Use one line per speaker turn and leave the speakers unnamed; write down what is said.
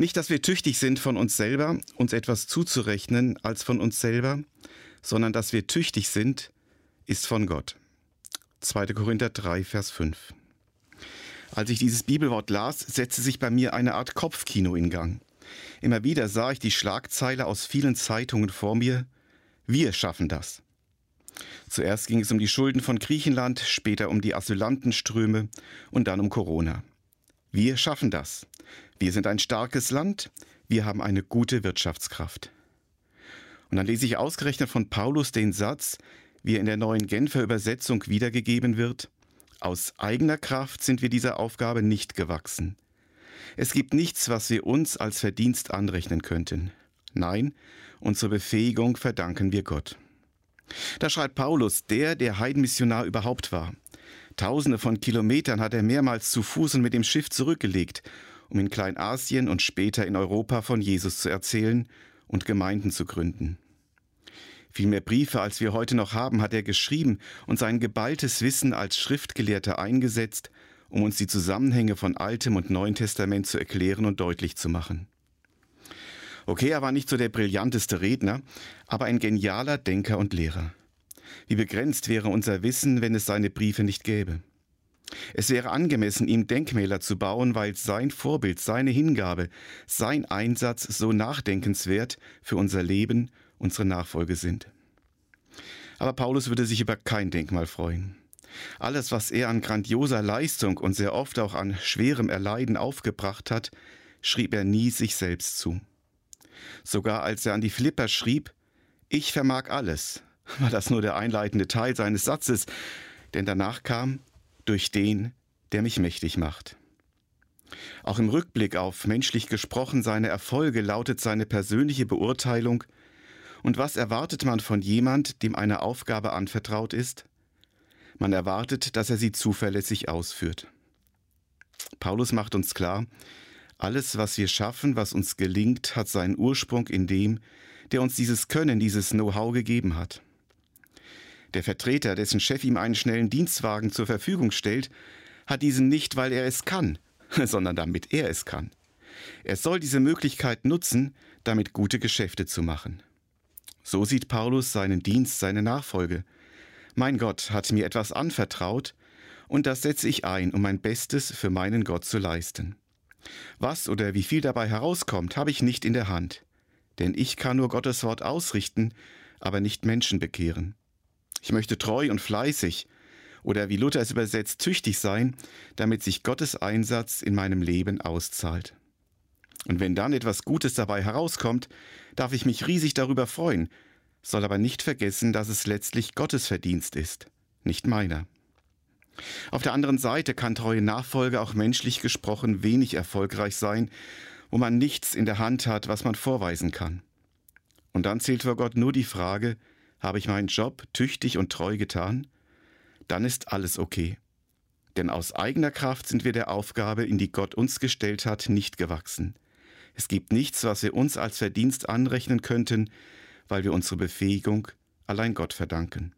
Nicht, dass wir tüchtig sind von uns selber, uns etwas zuzurechnen als von uns selber, sondern dass wir tüchtig sind, ist von Gott. 2. Korinther 3, Vers 5. Als ich dieses Bibelwort las, setzte sich bei mir eine Art Kopfkino in Gang. Immer wieder sah ich die Schlagzeile aus vielen Zeitungen vor mir. Wir schaffen das. Zuerst ging es um die Schulden von Griechenland, später um die Asylantenströme und dann um Corona. Wir schaffen das. Wir sind ein starkes Land. Wir haben eine gute Wirtschaftskraft. Und dann lese ich ausgerechnet von Paulus den Satz, wie er in der neuen Genfer Übersetzung wiedergegeben wird. Aus eigener Kraft sind wir dieser Aufgabe nicht gewachsen. Es gibt nichts, was wir uns als Verdienst anrechnen könnten. Nein, unsere Befähigung verdanken wir Gott. Da schreibt Paulus, der, der Heidenmissionar überhaupt war. Tausende von Kilometern hat er mehrmals zu Fuß und mit dem Schiff zurückgelegt, um in Kleinasien und später in Europa von Jesus zu erzählen und Gemeinden zu gründen. Viel mehr Briefe, als wir heute noch haben, hat er geschrieben und sein geballtes Wissen als Schriftgelehrter eingesetzt, um uns die Zusammenhänge von Altem und Neuen Testament zu erklären und deutlich zu machen. Okay, er war nicht so der brillanteste Redner, aber ein genialer Denker und Lehrer. Wie begrenzt wäre unser Wissen, wenn es seine Briefe nicht gäbe. Es wäre angemessen, ihm Denkmäler zu bauen, weil sein Vorbild, seine Hingabe, sein Einsatz so nachdenkenswert für unser Leben, unsere Nachfolge sind. Aber Paulus würde sich über kein Denkmal freuen. Alles, was er an grandioser Leistung und sehr oft auch an schwerem Erleiden aufgebracht hat, schrieb er nie sich selbst zu. Sogar als er an die Flipper schrieb, ich vermag alles, war das nur der einleitende Teil seines Satzes, denn danach kam durch den, der mich mächtig macht. Auch im Rückblick auf menschlich gesprochen seine Erfolge lautet seine persönliche Beurteilung, und was erwartet man von jemand, dem eine Aufgabe anvertraut ist? Man erwartet, dass er sie zuverlässig ausführt. Paulus macht uns klar, alles, was wir schaffen, was uns gelingt, hat seinen Ursprung in dem, der uns dieses Können, dieses Know-how gegeben hat. Der Vertreter, dessen Chef ihm einen schnellen Dienstwagen zur Verfügung stellt, hat diesen nicht, weil er es kann, sondern damit er es kann. Er soll diese Möglichkeit nutzen, damit gute Geschäfte zu machen. So sieht Paulus seinen Dienst, seine Nachfolge. Mein Gott hat mir etwas anvertraut, und das setze ich ein, um mein Bestes für meinen Gott zu leisten. Was oder wie viel dabei herauskommt, habe ich nicht in der Hand. Denn ich kann nur Gottes Wort ausrichten, aber nicht Menschen bekehren. Ich möchte treu und fleißig oder wie Luther es übersetzt, tüchtig sein, damit sich Gottes Einsatz in meinem Leben auszahlt. Und wenn dann etwas Gutes dabei herauskommt, darf ich mich riesig darüber freuen, soll aber nicht vergessen, dass es letztlich Gottes Verdienst ist, nicht meiner. Auf der anderen Seite kann treue Nachfolge auch menschlich gesprochen wenig erfolgreich sein, wo man nichts in der Hand hat, was man vorweisen kann. Und dann zählt vor Gott nur die Frage, habe ich meinen Job tüchtig und treu getan? Dann ist alles okay. Denn aus eigener Kraft sind wir der Aufgabe, in die Gott uns gestellt hat, nicht gewachsen. Es gibt nichts, was wir uns als Verdienst anrechnen könnten, weil wir unsere Befähigung allein Gott verdanken.